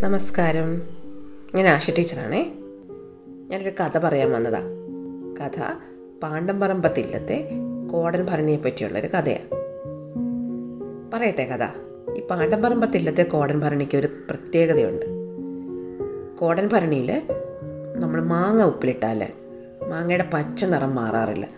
നമസ്കാരം. ഞാൻ ആശ ടീച്ചറാണേ. ഞാനൊരു കഥ പറയാൻ വന്നതാ. കഥ പാണ്ടംപറമ്പത്തില്ലത്തെ കോടൻ ഭരണിയെ പറ്റിയുള്ളൊരു കഥയാണ് പറയട്ടെ കഥ. ഈ പാണ്ടംപറമ്പത്തില്ലത്തെ കോടൻ ഭരണിക്ക് ഒരു പ്രത്യേകതയുണ്ട്. കോടൻ ഭരണിയിൽ നമ്മൾ മാങ്ങ ഉപ്പിലിട്ടാൽ മാങ്ങയുടെ പച്ച നിറം മാറാറില്ല.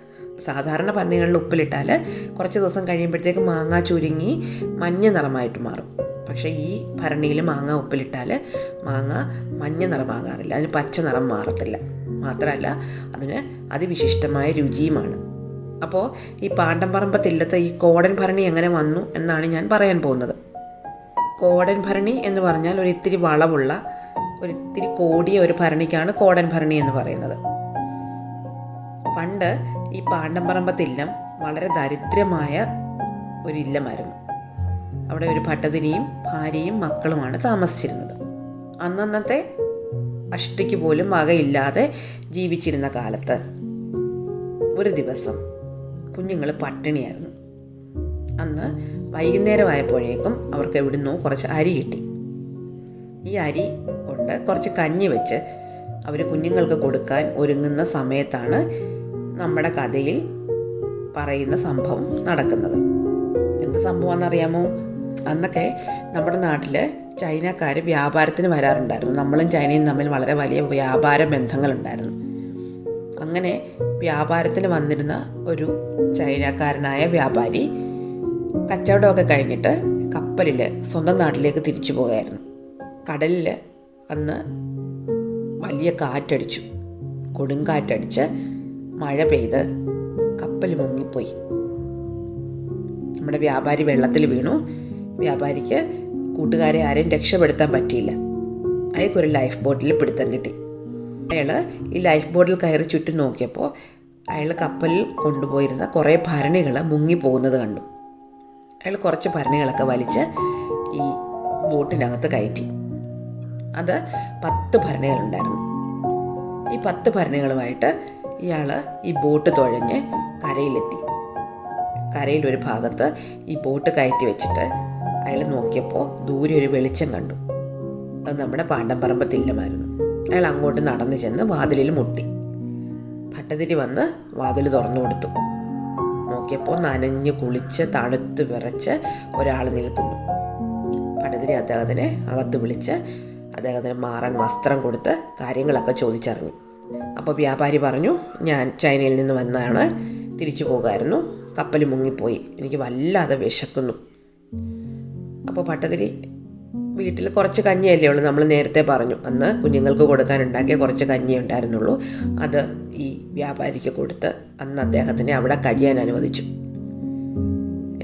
സാധാരണ ഭരണികളിൽ ഉപ്പിലിട്ടാൽ കുറച്ച് ദിവസം കഴിയുമ്പോഴത്തേക്ക് മാങ്ങ ചുരുങ്ങി മഞ്ഞ നിറമായിട്ട് മാറും. പക്ഷേ ഈ ഭരണിയിൽ മാങ്ങ ഉപ്പിലിട്ടാൽ മാങ്ങ മഞ്ഞ നിറമാകാറില്ല. അതിന് പച്ച നിറം മാറത്തില്ല. മാത്രമല്ല അതിന് അതിവിശിഷ്ടമായ രുചിയുമാണ്. അപ്പോൾ ഈ പാണ്ടംപറമ്പത്തില്ലത്തെ ഈ കോടൻ ഭരണി എങ്ങനെ വന്നു എന്നാണ് ഞാൻ പറയാൻ പോകുന്നത്. കോടൻ ഭരണി എന്ന് പറഞ്ഞാൽ ഒരു ഇത്തിരി വളവുള്ള ഒരു ഇത്തിരി കോടിയ ഒരു ഭരണിക്കാണ് കോടൻ ഭരണി എന്ന് പറയുന്നത്. പണ്ട് ഈ പാണ്ടംപറമ്പത്തില്ലം വളരെ ദരിദ്രമായ ഒരു ഇല്ലമായിരുന്നു. അവിടെ ഒരു ഭട്ടതിരിയും ഭാര്യയും മക്കളുമാണ് താമസിച്ചിരുന്നത്. അന്നന്നത്തെ അഷ്ടിക്ക് പോലും വകയില്ലാതെ ജീവിച്ചിരുന്ന കാലത്ത് ഒരു ദിവസം കുഞ്ഞുങ്ങൾ പട്ടിണിയായിരുന്നു. അന്ന് വൈകുന്നേരമായപ്പോഴേക്കും അവർക്ക് എവിടുന്നോ കുറച്ച് അരി കിട്ടി. ഈ അരി കൊണ്ട് കുറച്ച് കഞ്ഞി വെച്ച് അവർ കുഞ്ഞുങ്ങൾക്ക് കൊടുക്കാൻ ഒരുങ്ങുന്ന സമയത്താണ് നമ്മുടെ കഥയിൽ പറയുന്ന സംഭവം നടക്കുന്നത്. എന്ത് സംഭവമാണെന്നറിയാമോ? അന്നൊക്കെ നമ്മുടെ നാട്ടിൽ ചൈനക്കാർ വ്യാപാരത്തിന് വരാറുണ്ടായിരുന്നു. നമ്മളും ചൈനയും തമ്മിൽ വളരെ വലിയ വ്യാപാര ബന്ധങ്ങളുണ്ടായിരുന്നു. അങ്ങനെ വ്യാപാരത്തിന് വന്നിരുന്ന ഒരു ചൈനക്കാരനായ വ്യാപാരി കച്ചവടമൊക്കെ കഴിഞ്ഞിട്ട് കപ്പലിൽ സ്വന്തം നാട്ടിലേക്ക് തിരിച്ചു പോകുമായിരുന്നു കടലിൽ അന്ന് വലിയ കാറ്റടിച്ചു. കൊടുങ്കാറ്റടിച്ച് മഴ പെയ്ത് കപ്പൽ മുങ്ങിപ്പോയി. നമ്മുടെ വ്യാപാരി വെള്ളത്തിൽ വീണു. വ്യാപാരിക്ക് കൂട്ടുകാരെ ആരെയും രക്ഷപ്പെടുത്താൻ പറ്റിയില്ല. അയാൾക്കൊരു ലൈഫ് ബോട്ടിൽ പിടുത്തം കിട്ടി. അയാൾ ഈ ലൈഫ് ബോട്ടിൽ കയറി ചുറ്റും നോക്കിയപ്പോൾ അയാൾ കപ്പലിൽ കൊണ്ടുപോയിരുന്ന കുറേ ഭരണികൾ മുങ്ങിപ്പോകുന്നത് കണ്ടു. അയാൾ കുറച്ച് ഭരണികളൊക്കെ വലിച്ച് ഈ ബോട്ടിനകത്ത് കയറ്റി. അത് പത്ത് ഭരണികളുണ്ടായിരുന്നു. ഈ പത്ത് ഭരണികളുമായിട്ട് ഇയാൾ ഈ ബോട്ട് തുഴഞ്ഞ് കരയിലെത്തി. കരയിൽ ഒരു ഭാഗത്ത് ഈ ബോട്ട് കയറ്റി വെച്ചിട്ട് അയാൾ നോക്കിയപ്പോൾ ദൂരെ ഒരു വെളിച്ചം കണ്ടു. അത് നമ്മുടെ പാണ്ടംപറമ്പത്തില്ലമായിരുന്നു. അയാൾ അങ്ങോട്ട് നടന്നു ചെന്ന് വാതിലിൽ മുട്ടി. ഭട്ടതിരി വന്ന് വാതിൽ തുറന്നു കൊടുത്തു. നോക്കിയപ്പോൾ നനഞ്ഞ് കുളിച്ച് തണുത്ത് വിറച്ച് ഒരാൾ നിൽക്കുന്നു. ഭട്ടതിരി അദ്ദേഹത്തിനെ അകത്ത് വിളിച്ച് അദ്ദേഹത്തിന് മാറാൻ വസ്ത്രം കൊടുത്ത് കാര്യങ്ങളൊക്കെ ചോദിച്ചറിഞ്ഞു. അപ്പോൾ വ്യാപാരി പറഞ്ഞു ഞാൻ ചൈനയിൽ നിന്ന് വന്നാണ് തിരിച്ചു പോകുമായിരുന്നു കപ്പൽ മുങ്ങിപ്പോയി. എനിക്ക് വല്ലാതെ വിശക്കുന്നു. അപ്പോൾ പട്ടതിരി വീട്ടിൽ കുറച്ച് കഞ്ഞിയല്ലേ ഉള്ളൂ നമ്മൾ നേരത്തെ പറഞ്ഞു. അന്ന് കുഞ്ഞുങ്ങൾക്ക് കൊടുക്കാനുണ്ടാക്കിയ കുറച്ച് കഞ്ഞി ഉണ്ടായിരുന്നുള്ളൂ. അത് ഈ വ്യാപാരിക്ക് കൊടുത്ത് അന്ന് അദ്ദേഹത്തിനെ അവിടെ കഴിയാൻ അനുവദിച്ചു.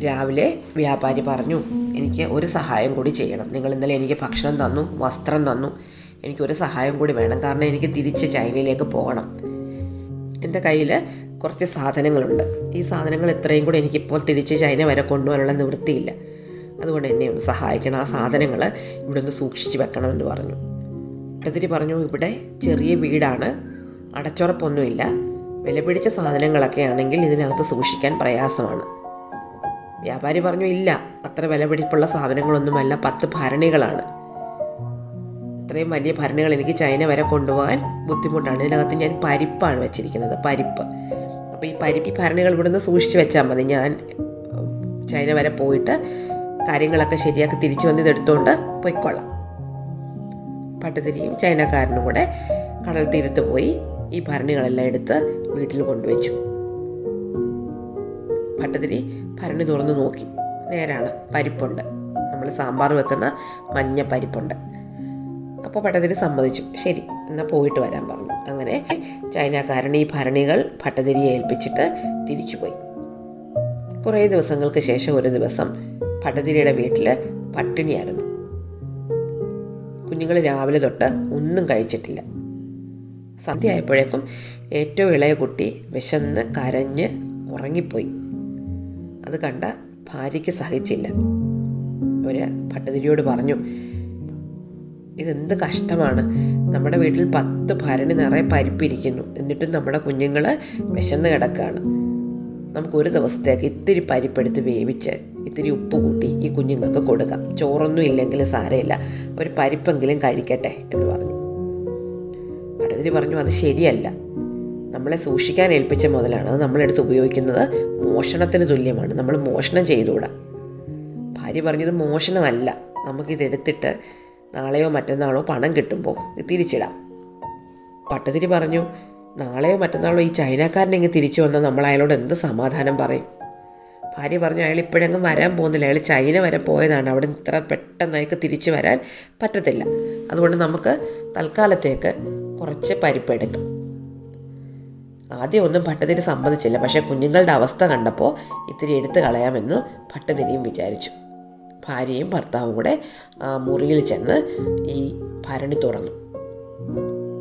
രാവിലെ വ്യാപാരി പറഞ്ഞു എനിക്ക് ഒരു സഹായം കൂടി ചെയ്യണം. നിങ്ങൾ ഇന്നലെ എനിക്ക് ഭക്ഷണം തന്നു വസ്ത്രം തന്നു. എനിക്കൊരു സഹായം കൂടി വേണം. കാരണം എനിക്ക് തിരിച്ച് ചൈനയിലേക്ക് പോകണം. എന്റെ കയ്യിൽ കുറച്ച് സാധനങ്ങളുണ്ട്. ഈ സാധനങ്ങൾ ഇത്രയും കൂടി എനിക്കിപ്പോൾ തിരിച്ച് ചൈന വരെ കൊണ്ടുപോകാനുള്ള നിവൃത്തിയില്ല. അതുകൊണ്ട് എന്നെ ഒന്ന് സഹായിക്കണം. ആ സാധനങ്ങൾ ഇവിടെ ഒന്ന് സൂക്ഷിച്ച് വെക്കണമെന്ന് പറഞ്ഞു. എതിരി പറഞ്ഞു ഇവിടെ ചെറിയ വീടാണ്. അടച്ചുറപ്പൊന്നുമില്ല. വില പിടിച്ച സാധനങ്ങളൊക്കെ ആണെങ്കിൽ ഇതിനകത്ത് സൂക്ഷിക്കാൻ പ്രയാസമാണ്. വ്യാപാരി പറഞ്ഞു ഇല്ല. അത്ര വില പിടിപ്പുള്ള സാധനങ്ങളൊന്നുമല്ല. പത്ത് ഭരണികളാണ്. ഇത്രയും വലിയ ഭരണികൾ എനിക്ക് ചൈന വരെ കൊണ്ടുപോകാൻ ബുദ്ധിമുട്ടാണ്. ഇതിനകത്ത് ഞാൻ പരിപ്പാണ് വെച്ചിരിക്കുന്നത്. പരിപ്പ്. അപ്പോൾ ഈ പരിപ്പി ഭരണികൾ ഇവിടുന്ന് സൂക്ഷിച്ച് വെച്ചാൽ മതി. ഞാൻ ചൈന വരെ പോയിട്ട് കാര്യങ്ങളൊക്കെ ശരിയാക്കി തിരിച്ചു വന്ന് ഇതെടുത്തുകൊണ്ട് പോയിക്കൊള്ളാം. പട്ടുതിരിയും ചൈനക്കാരനും കൂടെ കടൽ തീരത്ത് പോയി ഈ ഭരണികളെല്ലാം എടുത്ത് വീട്ടിൽ കൊണ്ടുവച്ചു. പട്ടുതിരി ഭരണി തുറന്ന് നോക്കി. നേരാണ് പരിപ്പുണ്ട്. നമ്മൾ സാമ്പാർ വെക്കുന്ന മഞ്ഞ പരിപ്പുണ്ട്. അപ്പോൾ ഭട്ടതിരി സമ്മതിച്ചു. ശരി എന്നാൽ പോയിട്ട് വരാൻ പറഞ്ഞു. അങ്ങനെ ചൈനക്കാരൻ ഈ ഭരണികൾ ഭട്ടതിരിയെ ഏൽപ്പിച്ചിട്ട് തിരിച്ചുപോയി. കുറേ ദിവസങ്ങൾക്ക് ശേഷം ഒരു ദിവസം ഭട്ടതിരിയുടെ വീട്ടിൽ പട്ടിണിയായിരുന്നു. കുഞ്ഞുങ്ങൾ രാവിലെ തൊട്ട് ഒന്നും കഴിച്ചിട്ടില്ല. സന്ധ്യയായപ്പോഴേക്കും ഏറ്റവും ഇളയ കുട്ടി വിശന്ന് കരഞ്ഞ് ഉറങ്ങിപ്പോയി. അത് കണ്ട ഭാര്യയ്ക്ക് സഹിച്ചില്ല. അവർ ഭട്ടതിരിയോട് പറഞ്ഞു ഇതെന്ത് കഷ്ടമാണ്. നമ്മുടെ വീട്ടിൽ പത്ത് ഭരണി നിറയെ പരിപ്പിരിക്കുന്നു. എന്നിട്ടും നമ്മുടെ കുഞ്ഞുങ്ങൾ വിശന്ന് കിടക്കുകയാണ് നമുക്കൊരു ദിവസത്തേക്ക് ഇത്തിരി പരിപ്പെടുത്ത് വേവിച്ച് ഇത്തിരി ഉപ്പ് കൂട്ടി ഈ കുഞ്ഞുങ്ങൾക്ക് കൊടുക്കാം. ചോറൊന്നും ഇല്ലെങ്കിലും സാരമില്ല. ഒരു പരിപ്പെങ്കിലും കഴിക്കട്ടെ എന്ന് പറഞ്ഞു. പടതിരി പറഞ്ഞു അത് ശരിയല്ല. നമ്മളെ സൂക്ഷിക്കാൻ ഏൽപ്പിച്ച മുതലാണ് അത് നമ്മളെടുത്ത് ഉപയോഗിക്കുന്നത്. മോഷണത്തിന് തുല്യമാണ്. നമ്മൾ മോഷണം ചെയ്തുകൂടാ. ഭാര്യ പറഞ്ഞത് മോഷണമല്ല. നമുക്കിതെടുത്തിട്ട് നാളെയോ മറ്റന്നാളോ പണം കിട്ടുമ്പോൾ തിരിച്ചിടാം. പട്ടതിരി പറഞ്ഞു നാളെയോ മറ്റന്നാളോ ഈ ചൈനക്കാരനെങ്കിൽ തിരിച്ചു വന്നാൽ നമ്മൾ അയാളോട് എന്ത് സമാധാനം പറയും? ഭാര്യ പറഞ്ഞു അയാൾ ഇപ്പോഴെങ്ങും വരാൻ പോകുന്നില്ല. അയാൾ ചൈന വരെ പോയതാണ്. അവിടെ ഇത്ര പെട്ടെന്ന് അയാൾക്ക് തിരിച്ചു വരാൻ പറ്റത്തില്ല. അതുകൊണ്ട് നമുക്ക് തൽക്കാലത്തേക്ക് കുറച്ച് പരിപ്പെടുക്കാം ആദ്യം ഒന്നും ഭട്ടതിരി സമ്മതിച്ചില്ല. പക്ഷേ കുഞ്ഞുങ്ങളുടെ അവസ്ഥ കണ്ടപ്പോൾ ഇത്തിരി എടുത്തു കളയാമെന്ന് ഭട്ടതിരിയും വിചാരിച്ചു. ഭാര്യയും ഭർത്താവും കൂടെ മുറിയിൽ ചെന്ന് ഈ ഭരണി തുറന്നു.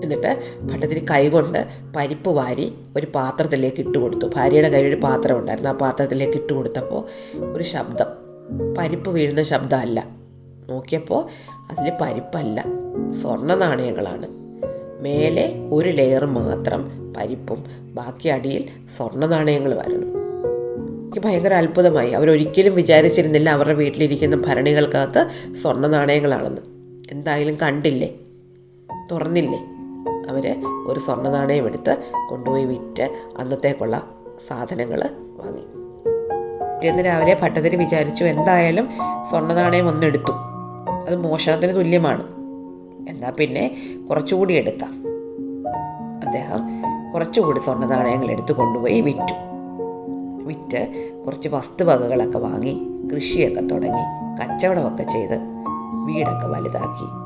എന്നിട്ട് ഭട്ടതിരി കൈകൊണ്ട് പരിപ്പ് വാരി ഒരു പാത്രത്തിലേക്ക് ഇട്ട് കൊടുത്തു. ഭാര്യയുടെ കയ്യിൽ ഒരു പാത്രം ഉണ്ടായിരുന്നു. ആ പാത്രത്തിലേക്ക് ഇട്ട് കൊടുത്തപ്പോൾ ഒരു ശബ്ദം. പരിപ്പ് വീഴുന്ന ശബ്ദമല്ല. നോക്കിയപ്പോൾ അതിൽ പരിപ്പല്ല. സ്വർണ നാണയങ്ങളാണ്. മേലെ ഒരു ലെയർ മാത്രം പരിപ്പും ബാക്കി അടിയിൽ സ്വർണ നാണയങ്ങളുമായിരുന്നു എനിക്ക് ഭയങ്കര അത്ഭുതമായി. അവരൊരിക്കലും വിചാരിച്ചിരുന്നില്ല അവരുടെ വീട്ടിലിരിക്കുന്ന ഭരണികൾക്കകത്ത് സ്വർണ നാണയങ്ങളാണെന്ന് എന്തായാലും കണ്ടില്ലേ? തുറന്നില്ലേ? അവർ ഒരു സ്വർണ നാണയം എടുത്ത് കൊണ്ടുപോയി വിറ്റ് അന്നത്തേക്കുള്ള സാധനങ്ങൾ വാങ്ങി. പിറ്റേന്ന് രാവിലെ ഭട്ടതിരി വിചാരിച്ചു എന്തായാലും സ്വർണ നാണയം ഒന്നെടുത്തു അത് മോഷണത്തിന് തുല്യമാണ്. എന്നാൽ പിന്നെ കുറച്ചുകൂടി എടുക്കാം. അദ്ദേഹം കുറച്ചുകൂടി സ്വർണ നാണയങ്ങൾ എടുത്തു കൊണ്ടുപോയി വിറ്റു. വിറ്റ് കുറച്ച് വസ്തുവകകളൊക്കെ വാങ്ങി കൃഷിയൊക്കെ തുടങ്ങി കച്ചവടമൊക്കെ ചെയ്ത് വീടൊക്കെ വലുതാക്കി.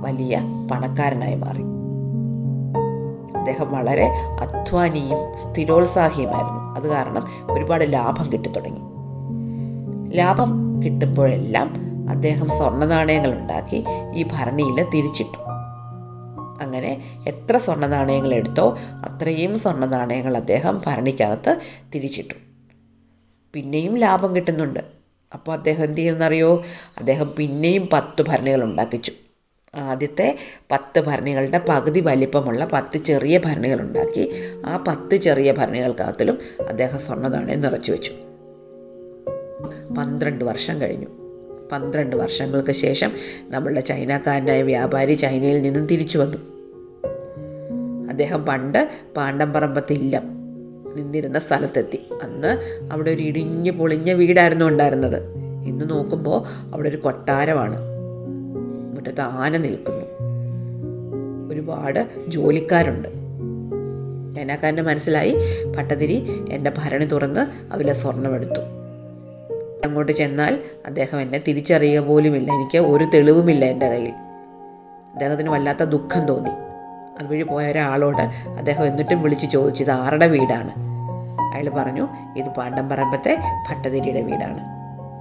വലിയ പണക്കാരനായി മാറി. അദ്ദേഹം വളരെ അധ്വാനിയും സ്ഥിരോത്സാഹിയുമായിരുന്നു. അത് കാരണം ഒരുപാട് ലാഭം കിട്ടിത്തുടങ്ങി ലാഭം കിട്ടുമ്പോഴെല്ലാം അദ്ദേഹം സ്വർണ നാണയങ്ങൾ ഉണ്ടാക്കി ഈ ഭരണിയിൽ തിരിച്ചിട്ടു. അങ്ങനെ എത്ര സ്വർണ നാണയങ്ങൾ എടുത്തോ അത്രയും സ്വർണ നാണയങ്ങൾ അദ്ദേഹം ഭരണിക്കകത്ത് തിരിച്ചിട്ടു. പിന്നെയും ലാഭം കിട്ടുന്നുണ്ട്. അപ്പോൾ അദ്ദേഹം എന്ത് ചെയ്യുമെന്നറിയോ? അദ്ദേഹം പിന്നെയും പത്ത് ഭരണികൾ ഉണ്ടാക്കിച്ചു. ആദ്യത്തെ പത്ത് ഭരണികളുടെ പകുതി വലിപ്പമുള്ള പത്ത് ചെറിയ ഭരണികൾ ഉണ്ടാക്കി ആ പത്ത് ചെറിയ ഭരണികൾക്കകത്തിലും അദ്ദേഹം സ്വർണ നാണയം നിറച്ചു വെച്ചു പന്ത്രണ്ട് വർഷം കഴിഞ്ഞു. പന്ത്രണ്ട് വർഷങ്ങൾക്ക് ശേഷം നമ്മളുടെ ചൈനക്കാരനായ വ്യാപാരി ചൈനയിൽ നിന്നും തിരിച്ചു വന്നു. അദ്ദേഹം പണ്ട് പാണ്ടംപറമ്പത്ത് ഇല്ലം നിന്നിരുന്ന സ്ഥലത്തെത്തി. അന്ന് അവിടെ ഒരു ഇടിഞ്ഞു പൊളിഞ്ഞ വീടായിരുന്നു ഉണ്ടായിരുന്നത്. ഇന്ന് നോക്കുമ്പോൾ അവിടെ ഒരു കൊട്ടാരമാണ്. മുറ്റത്ത് ആന നിൽക്കുന്നു. ഒരുപാട് ജോലിക്കാരുണ്ട്. ചൈനക്കാരന്റെ മനസ്സിലായി പട്ടതിരി എന്റെ ഭരണി തുറന്ന് അതിലെ സ്വർണമെടുത്തു അങ്ങോട്ട് ചെന്നാൽ അദ്ദേഹം എന്നെ തിരിച്ചറിയുക പോലുമില്ല. എനിക്ക് ഒരു തെളിവുമില്ല എന്റെ കയ്യിൽ. അദ്ദേഹത്തിന് വല്ലാത്ത ദുഃഖം തോന്നി. അതുവഴി പോയ ഒരാളോട് അദ്ദേഹം എന്നിട്ടും വിളിച്ച് ചോദിച്ചു ഇത് ആരുടെ വീടാണ്? അയാൾ പറഞ്ഞു ഇത് പാണ്ടംപറമ്പത്തെ ഭട്ടതിരിയുടെ വീടാണ്.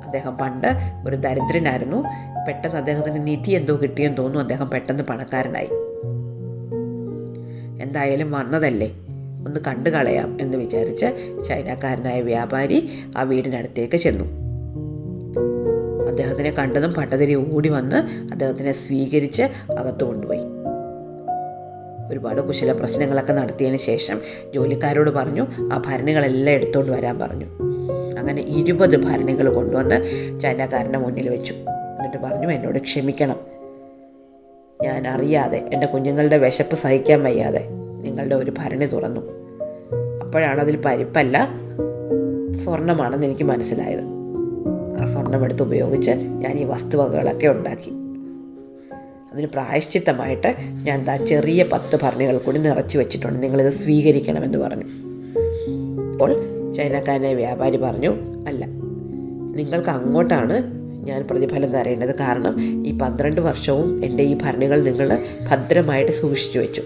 അദ്ദേഹം പണ്ട് ഒരു ദരിദ്രനായിരുന്നു. പെട്ടെന്ന് അദ്ദേഹത്തിന് നിധി എന്തോ കിട്ടിയെന്ന് തോന്നുന്നു. അദ്ദേഹം പെട്ടെന്ന് പണക്കാരനായി. എന്തായാലും വന്നതല്ലേ? ഒന്ന് കണ്ടു കളയാം എന്ന് വിചാരിച്ച് ചൈനക്കാരനായ വ്യാപാരി ആ വീടിനടുത്തേക്ക് ചെന്നു. അദ്ദേഹത്തിനെ കണ്ടതും പട്ടതിരി ഓടി വന്ന് അദ്ദേഹത്തിനെ സ്വീകരിച്ച് അകത്ത് കൊണ്ടുപോയി. ഒരുപാട് കുശല പ്രശ്നങ്ങളൊക്കെ നടത്തിയതിന് ശേഷം ജോലിക്കാരോട് പറഞ്ഞു ആ ഭരണികളെല്ലാം എടുത്തുകൊണ്ട് വരാൻ പറഞ്ഞു. അങ്ങനെ ഇരുപത് ഭരണികൾ കൊണ്ടുവന്ന് ചൈനക്കാരന്റെ മുന്നിൽ വെച്ചു. എന്നിട്ട് പറഞ്ഞു എന്നോട് ക്ഷമിക്കണം. ഞാൻ അറിയാതെ എന്റെ കുഞ്ഞുങ്ങളുടെ വിശപ്പ് സഹിക്കാൻ വയ്യാതെ നിങ്ങളുടെ ഒരു ഭരണി തുറന്നു. അപ്പോഴാണ് അതിൽ പരിപ്പല്ല സ്വർണമാണെന്ന് എനിക്ക് മനസ്സിലായത്. ആ സ്വർണമെടുത്ത് ഉപയോഗിച്ച് ഞാൻ ഈ വസ്തുവകകളൊക്കെ ഉണ്ടാക്കി. അതിന് പ്രായശ്ചിത്തമായിട്ട് ഞാൻ എന്താ ചെറിയ പത്ത് ഭരണികൾ കൂടി നിറച്ചു വെച്ചിട്ടുണ്ട്. നിങ്ങളിത് സ്വീകരിക്കണമെന്ന് പറഞ്ഞു. അപ്പോൾ ചൈനക്കാരനെ വ്യാപാരി പറഞ്ഞു അല്ല നിങ്ങൾക്ക് അങ്ങോട്ടാണ് ഞാൻ പ്രതിഫലം തരേണ്ടത്. കാരണം ഈ പന്ത്രണ്ട് വർഷവും എന്റെ ഈ ഭരണികൾ നിങ്ങൾ ഭദ്രമായിട്ട് സൂക്ഷിച്ചു വെച്ചു.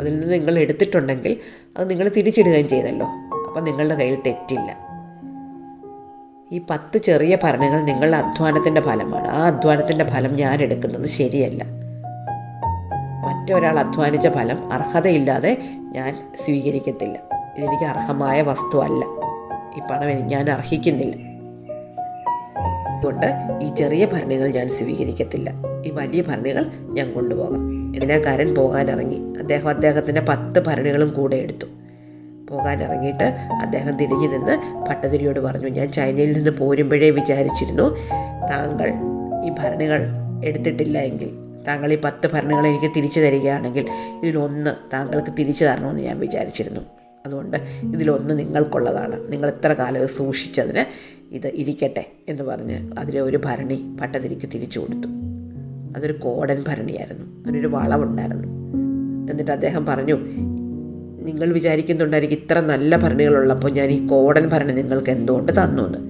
അതിൽ നിന്ന് നിങ്ങൾ എടുത്തിട്ടുണ്ടെങ്കിൽ അത് നിങ്ങൾ തിരിച്ചിടുകയും ചെയ്തല്ലോ. അപ്പം നിങ്ങളുടെ കയ്യിൽ തെറ്റില്ല. ഈ പത്ത് ചെറിയ ഭരണങ്ങൾ നിങ്ങളുടെ അധ്വാനത്തിന്റെ ഫലമാണ്. ആ അധ്വാനത്തിന്റെ ഫലം ഞാൻ എടുക്കുന്നത് ശരിയല്ല. മറ്റൊരാൾ അധ്വാനിച്ച ഫലം അർഹതയില്ലാതെ ഞാൻ സ്വീകരിക്കത്തില്ല. ഇതെനിക്ക് അർഹമായ വസ്തുവല്ല ഈ പണം ഞാൻ അർഹിക്കുന്നില്ല. അതുകൊണ്ട് ഈ ചെറിയ ഭരണികൾ ഞാൻ സ്വീകരിക്കത്തില്ല. ഈ വലിയ ഭരണികൾ ഞാൻ കൊണ്ടുപോകാം. ഇതിനക്കാരൻ പോകാൻ ഇറങ്ങി അദ്ദേഹം അദ്ദേഹത്തിന്റെ പത്ത് ഭരണികളും കൂടെ എടുത്തു. പോകാൻ ഇറങ്ങിയിട്ട് അദ്ദേഹം തിരിഞ്ഞു നിന്ന് ഭട്ടതിരിയോട് പറഞ്ഞു ഞാൻ ചൈനയിൽ നിന്ന് പോരുമ്പോഴേ വിചാരിച്ചിരുന്നു താങ്കൾ ഈ ഭരണികൾ എടുത്തിട്ടില്ല എങ്കിൽ താങ്കൾ ഈ പത്ത് ഭരണികൾ എനിക്ക് തിരിച്ചു തരികയാണെങ്കിൽ ഇതിലൊന്ന് താങ്കൾക്ക് തിരിച്ചു തരണമെന്ന് ഞാൻ വിചാരിച്ചിരുന്നു. അതുകൊണ്ട് ഇതിലൊന്ന് നിങ്ങൾക്കുള്ളതാണ്. നിങ്ങൾ എത്ര കാലം സൂക്ഷിച്ചതിന് ഇത് ഇരിക്കട്ടെ എന്ന് പറഞ്ഞ് അതിലെ ഒരു ഭരണി പട്ടതിരിക്ക് തിരിച്ചു കൊടുത്തു. അതൊരു കോടൻ ഭരണിയായിരുന്നു. അതിനൊരു വളവുണ്ടായിരുന്നു. എന്നിട്ട് അദ്ദേഹം പറഞ്ഞു നിങ്ങൾ വിചാരിക്കുന്നുണ്ടായിരിക്കും ഇത്ര നല്ല ഭരണികളുള്ളപ്പോൾ ഞാൻ ഈ കോടൻ ഭരണി നിങ്ങൾക്ക് എന്തുകൊണ്ട് തന്നു എന്ന്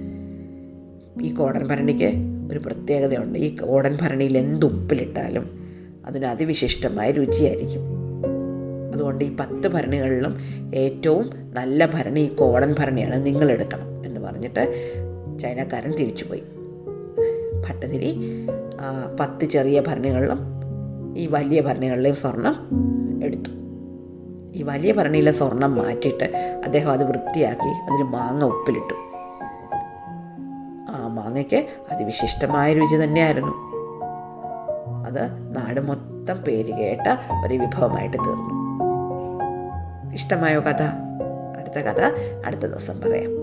ഈ കോടൻ ഭരണിക്ക് ഒരു പ്രത്യേകതയുണ്ട്. ഈ കോടൻ ഭരണിയിൽ എന്ത് ഉപ്പിലിട്ടാലും അതിന് അതിവിശിഷ്ടമായ രുചിയായിരിക്കും. അതുകൊണ്ട് ഈ പത്ത് ഭരണികളിലും ഏറ്റവും നല്ല ഭരണി ഈ കോടൻ ഭരണിയാണ് നിങ്ങൾ എടുക്കണം എന്ന് പറഞ്ഞിട്ട് ചൈനക്കാരൻ തിരിച്ചുപോയി. ഭട്ടതിരി പത്ത് ചെറിയ ഭരണികളിലും ഈ വലിയ ഭരണികളിലെയും സ്വർണം എടുത്തു. ഈ വലിയ ഭരണിയിലെ സ്വർണം മാറ്റിയിട്ട് അദ്ദേഹം അത് വൃത്തിയാക്കി അതിന് മാങ്ങ ഉപ്പിലിട്ടു. ആ മാങ്ങയ്ക്ക് അതിവിശിഷ്ടമായ രുചി തന്നെയായിരുന്നു. അത് നാട് മൊത്തം പേര് കേട്ട ഒരു വിഭവമായിട്ട് തീർന്നു. ഇഷ്ടമായോ കഥ? അടുത്ത കഥ അടുത്ത ദിവസം പറയാം.